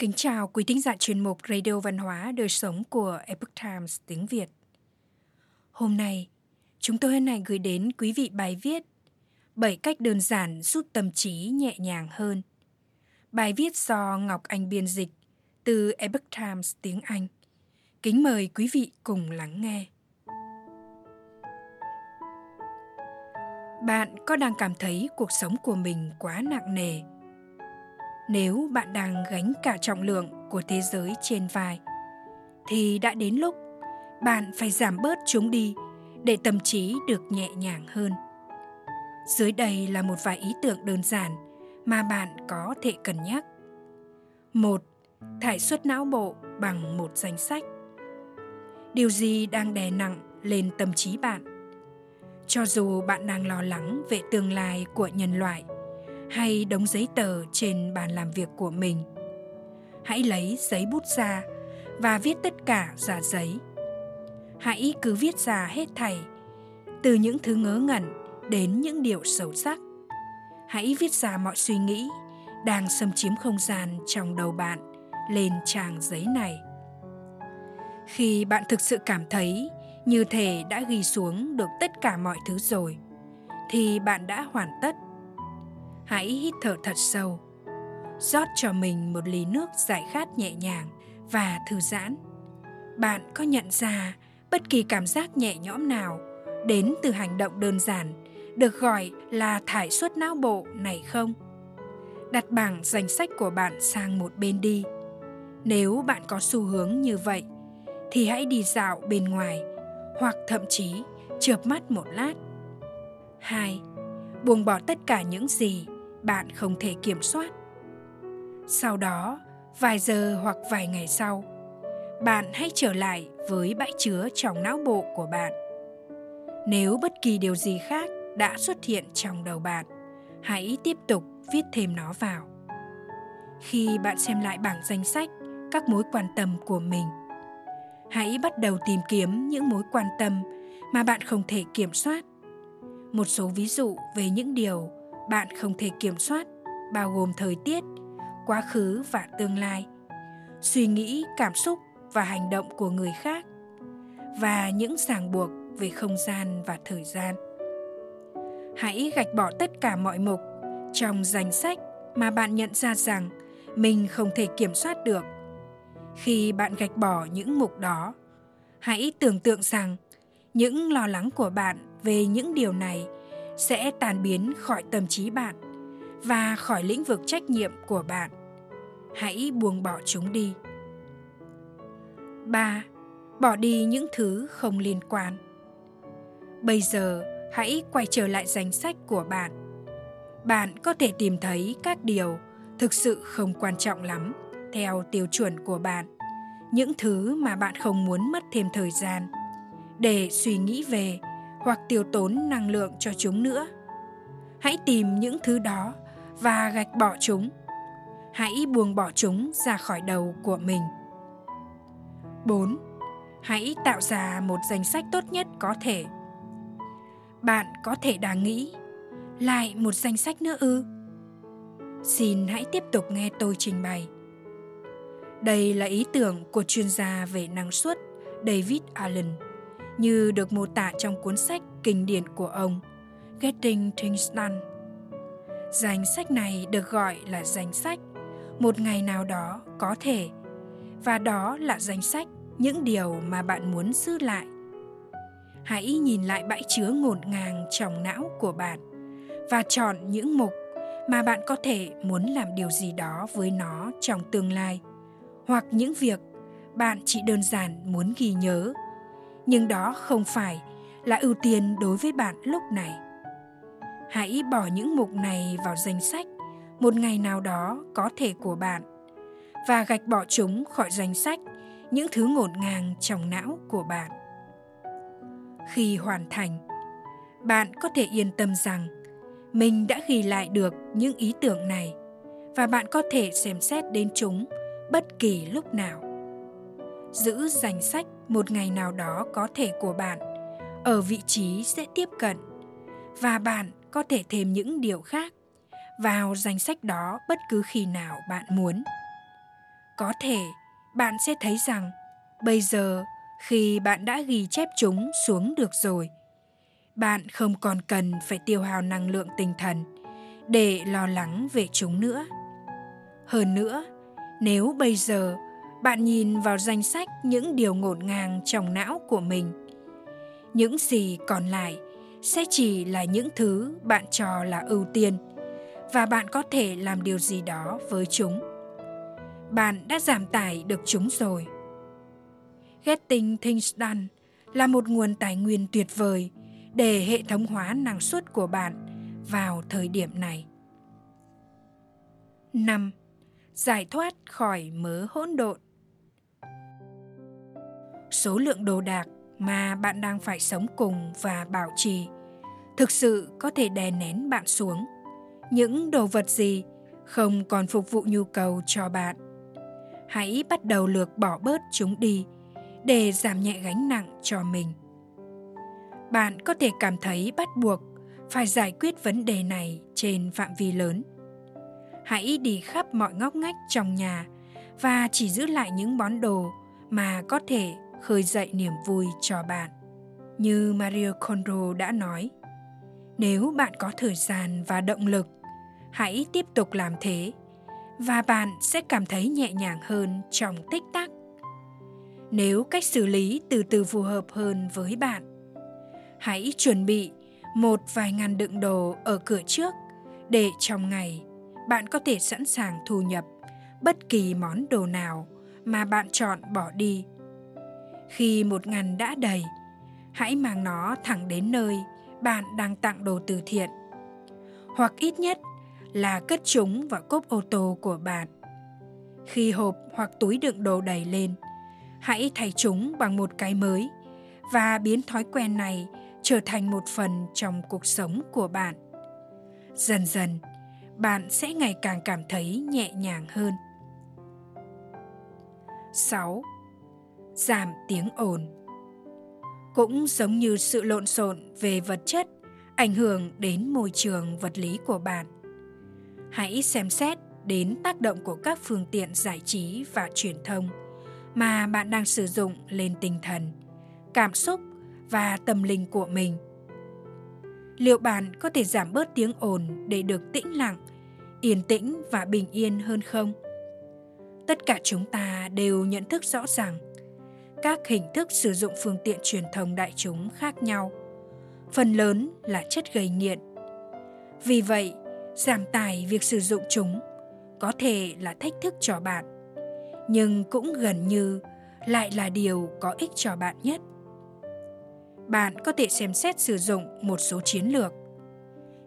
Kính chào quý thính giả chuyên mục Radio Văn hóa Đời Sống của Epoch Times tiếng Việt. Hôm nay, chúng tôi hân hạnh gửi đến quý vị bài viết 7 cách đơn giản giúp tâm trí nhẹ nhàng hơn. Bài viết do Ngọc Anh biên dịch từ Epoch Times tiếng Anh. Kính mời quý vị cùng lắng nghe. Bạn có đang cảm thấy cuộc sống của mình quá nặng nề? Nếu bạn đang gánh cả trọng lượng của thế giới trên vai, thì đã đến lúc bạn phải giảm bớt chúng đi để tâm trí được nhẹ nhàng hơn. Dưới đây là một vài ý tưởng đơn giản mà bạn có thể cân nhắc. Một, thải xuất não bộ bằng một danh sách. Điều gì đang đè nặng lên tâm trí bạn? Cho dù bạn đang lo lắng về tương lai của nhân loại hay đống giấy tờ trên bàn làm việc của mình, hãy lấy giấy bút ra và viết tất cả ra giấy. Hãy cứ viết ra hết thảy, từ những thứ ngớ ngẩn đến những điều sâu sắc. Hãy viết ra mọi suy nghĩ đang xâm chiếm không gian trong đầu bạn lên trang giấy này. Khi bạn thực sự cảm thấy như thể đã ghi xuống được tất cả mọi thứ rồi, thì bạn đã hoàn tất. Hãy hít thở thật sâu, rót cho mình một ly nước giải khát nhẹ nhàng và thư giãn. Bạn có nhận ra bất kỳ cảm giác nhẹ nhõm nào đến từ hành động đơn giản được gọi là thải suất não bộ này không? Đặt bảng danh sách của bạn sang một bên đi. Nếu bạn có xu hướng như vậy, thì hãy đi dạo bên ngoài hoặc thậm chí chợp mắt một lát. 2. Buông bỏ tất cả những gì bạn không thể kiểm soát. Sau đó, vài giờ hoặc vài ngày sau, bạn hãy trở lại với bãi chứa trong não bộ của bạn. Nếu bất kỳ điều gì khác đã xuất hiện trong đầu bạn hãy tiếp tục viết thêm nó vào khi bạn xem lại bảng danh sách các mối quan tâm của mình hãy bắt đầu tìm kiếm những mối quan tâm mà bạn không thể kiểm soát một số ví dụ về những điều bạn không thể kiểm soát, bao gồm thời tiết, quá khứ và tương lai, suy nghĩ, cảm xúc và hành động của người khác, và những ràng buộc về không gian và thời gian. Hãy gạch bỏ tất cả mọi mục trong danh sách mà bạn nhận ra rằng mình không thể kiểm soát được. Khi bạn gạch bỏ những mục đó, hãy tưởng tượng rằng những lo lắng của bạn về những điều này sẽ tàn biến khỏi tâm trí bạn và khỏi lĩnh vực trách nhiệm của bạn hãy buông bỏ chúng đi 3. Bỏ đi những thứ không liên quan. Bây giờ, hãy quay trở lại danh sách của bạn bạn có thể tìm thấy các điều thực sự không quan trọng lắm theo tiêu chuẩn của bạn những thứ mà bạn không muốn mất thêm thời gian để suy nghĩ về hoặc tiêu tốn năng lượng cho chúng nữa. Hãy tìm những thứ đó và gạch bỏ chúng. Hãy buông bỏ chúng ra khỏi đầu của mình. 4. Hãy tạo ra một danh sách tốt nhất có thể. Bạn có thể đang nghĩ, lại một danh sách nữa ư? Xin hãy tiếp tục nghe tôi trình bày. Đây là ý tưởng của chuyên gia về năng suất david allen như được mô tả trong cuốn sách kinh điển của ông, getting things done. Danh sách này được gọi là danh sách một ngày nào đó có thể, và đó là danh sách những điều mà bạn muốn giữ lại. Hãy nhìn lại bãi chứa ngổn ngang trong não của bạn và chọn những mục mà bạn có thể muốn làm điều gì đó với nó trong tương lai, hoặc những việc bạn chỉ đơn giản muốn ghi nhớ nhưng đó không phải là ưu tiên đối với bạn lúc này. Hãy bỏ những mục này vào danh sách, một ngày nào đó có thể của bạn, và gạch bỏ chúng khỏi danh sách những thứ ngổn ngang trong não của bạn. Khi hoàn thành, bạn có thể yên tâm rằng mình đã ghi lại được những ý tưởng này và bạn có thể xem xét đến chúng bất kỳ lúc nào. Giữ danh sách một ngày nào đó có thể của bạn. Ở vị trí sẽ tiếp cận, và bạn có thể thêm những điều khác vào danh sách đó bất cứ khi nào bạn muốn. Có thể, bạn sẽ thấy rằng, bây giờ khi bạn đã ghi chép chúng xuống được rồi, bạn không còn cần phải tiêu hao năng lượng tinh thần để lo lắng về chúng nữa. Hơn nữa, nếu bây giờ bạn nhìn vào danh sách những điều ngổn ngang trong não của mình những gì còn lại sẽ chỉ là những thứ bạn cho là ưu tiên, và bạn có thể làm điều gì đó với chúng bạn đã giảm tải được chúng rồi getting things done là một nguồn tài nguyên tuyệt vời để hệ thống hóa năng suất của bạn vào thời điểm này. 5. Giải thoát khỏi mớ hỗn độn. Số lượng đồ đạc mà bạn đang phải sống cùng và bảo trì thực sự có thể đè nén bạn xuống. Những đồ vật gì không còn phục vụ nhu cầu cho bạn. Hãy bắt đầu lược bỏ bớt chúng đi để giảm nhẹ gánh nặng cho mình bạn có thể cảm thấy bắt buộc phải giải quyết vấn đề này trên phạm vi lớn hãy đi khắp mọi ngóc ngách trong nhà và chỉ giữ lại những món đồ mà có thể khơi dậy niềm vui cho bạn. Như mario kondo đã nói, nếu bạn có thời gian và động lực, hãy tiếp tục làm thế, và bạn sẽ cảm thấy nhẹ nhàng hơn trong tích tắc. Nếu cách xử lý từ từ phù hợp hơn với bạn, hãy chuẩn bị một vài ngàn đựng đồ ở cửa trước để trong ngày bạn có thể sẵn sàng thu nhập bất kỳ món đồ nào mà bạn chọn bỏ đi khi một ngàn đã đầy. Hãy mang nó thẳng đến nơi bạn đang tặng đồ từ thiện. Hoặc ít nhất là cất chúng vào cốp ô tô của bạn. Khi hộp hoặc túi đựng đồ đầy lên, hãy thay chúng bằng một cái mới và biến thói quen này trở thành một phần trong cuộc sống của bạn. Dần dần, bạn sẽ ngày càng cảm thấy nhẹ nhàng hơn. 6. Giảm tiếng ồn. Cũng giống như sự lộn xộn về vật chất ảnh hưởng đến môi trường vật lý của bạn. Hãy xem xét đến tác động của các phương tiện giải trí và truyền thông mà bạn đang sử dụng lên tinh thần, cảm xúc và tâm linh của mình. Liệu bạn có thể giảm bớt tiếng ồn để được tĩnh lặng yên tĩnh và bình yên hơn không? Tất cả chúng ta đều nhận thức rõ ràng các hình thức sử dụng phương tiện truyền thông đại chúng khác nhau. Phần lớn là chất gây nghiện. Vì vậy, giảm tài việc sử dụng chúng có thể là thách thức cho bạn, nhưng cũng gần như lại là điều có ích cho bạn nhất. Bạn có thể xem xét sử dụng một số chiến lược.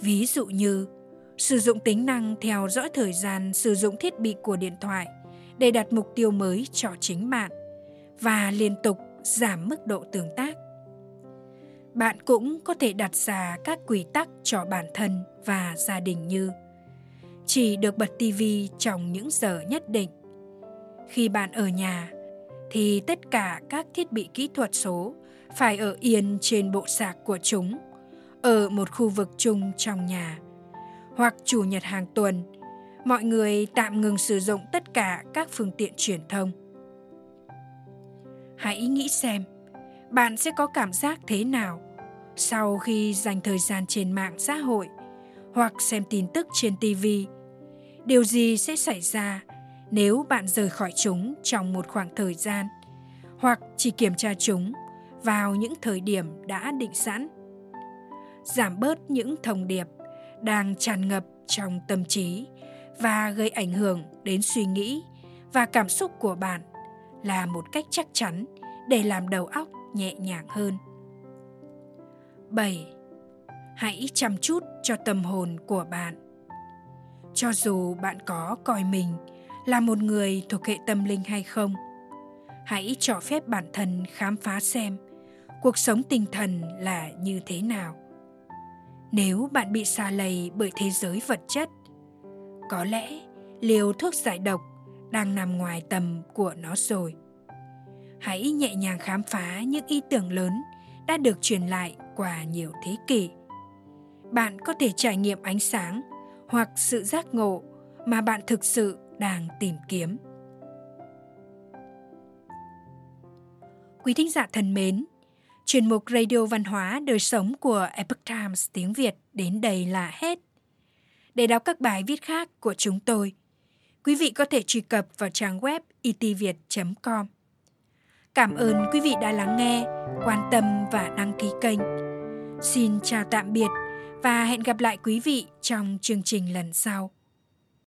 Ví dụ như, sử dụng tính năng theo dõi thời gian sử dụng thiết bị của điện thoại để đặt mục tiêu mới cho chính bạn và liên tục giảm mức độ tương tác. Bạn cũng có thể đặt ra các quy tắc cho bản thân và gia đình như chỉ được bật tivi trong những giờ nhất định. Khi bạn ở nhà, thì tất cả các thiết bị kỹ thuật số phải ở yên trên bộ sạc của chúng, ở một khu vực chung trong nhà hoặc chủ nhật hàng tuần, mọi người tạm ngừng sử dụng tất cả các phương tiện truyền thông hãy nghĩ xem, bạn sẽ có cảm giác thế nào sau khi dành thời gian trên mạng xã hội hoặc xem tin tức trên tv điều gì sẽ xảy ra nếu bạn rời khỏi chúng trong một khoảng thời gian hoặc chỉ kiểm tra chúng vào những thời điểm đã định sẵn? Giảm bớt những thông điệp đang tràn ngập trong tâm trí và gây ảnh hưởng đến suy nghĩ và cảm xúc của bạn là một cách chắc chắn để làm đầu óc nhẹ nhàng hơn. 7. Hãy chăm chút cho tâm hồn của bạn. Cho dù bạn có coi mình là một người thuộc hệ tâm linh hay không, hãy cho phép bản thân khám phá xem cuộc sống tinh thần là như thế nào nếu bạn bị xa lầy bởi thế giới vật chất có lẽ liều thuốc giải độc đang nằm ngoài tầm của nó rồi. Hãy nhẹ nhàng khám phá những ý tưởng lớn đã được truyền lại qua nhiều thế kỷ. Bạn có thể trải nghiệm ánh sáng hoặc sự giác ngộ mà bạn thực sự đang tìm kiếm. Quý thính giả thân mến, chuyên mục radio văn hóa đời sống của epoch times tiếng việt đến đây là hết. Để đọc các bài viết khác của chúng tôi quý vị có thể truy cập vào trang web itviet.com. Cảm ơn quý vị đã lắng nghe, quan tâm và đăng ký kênh. Xin chào tạm biệt và hẹn gặp lại quý vị trong chương trình lần sau.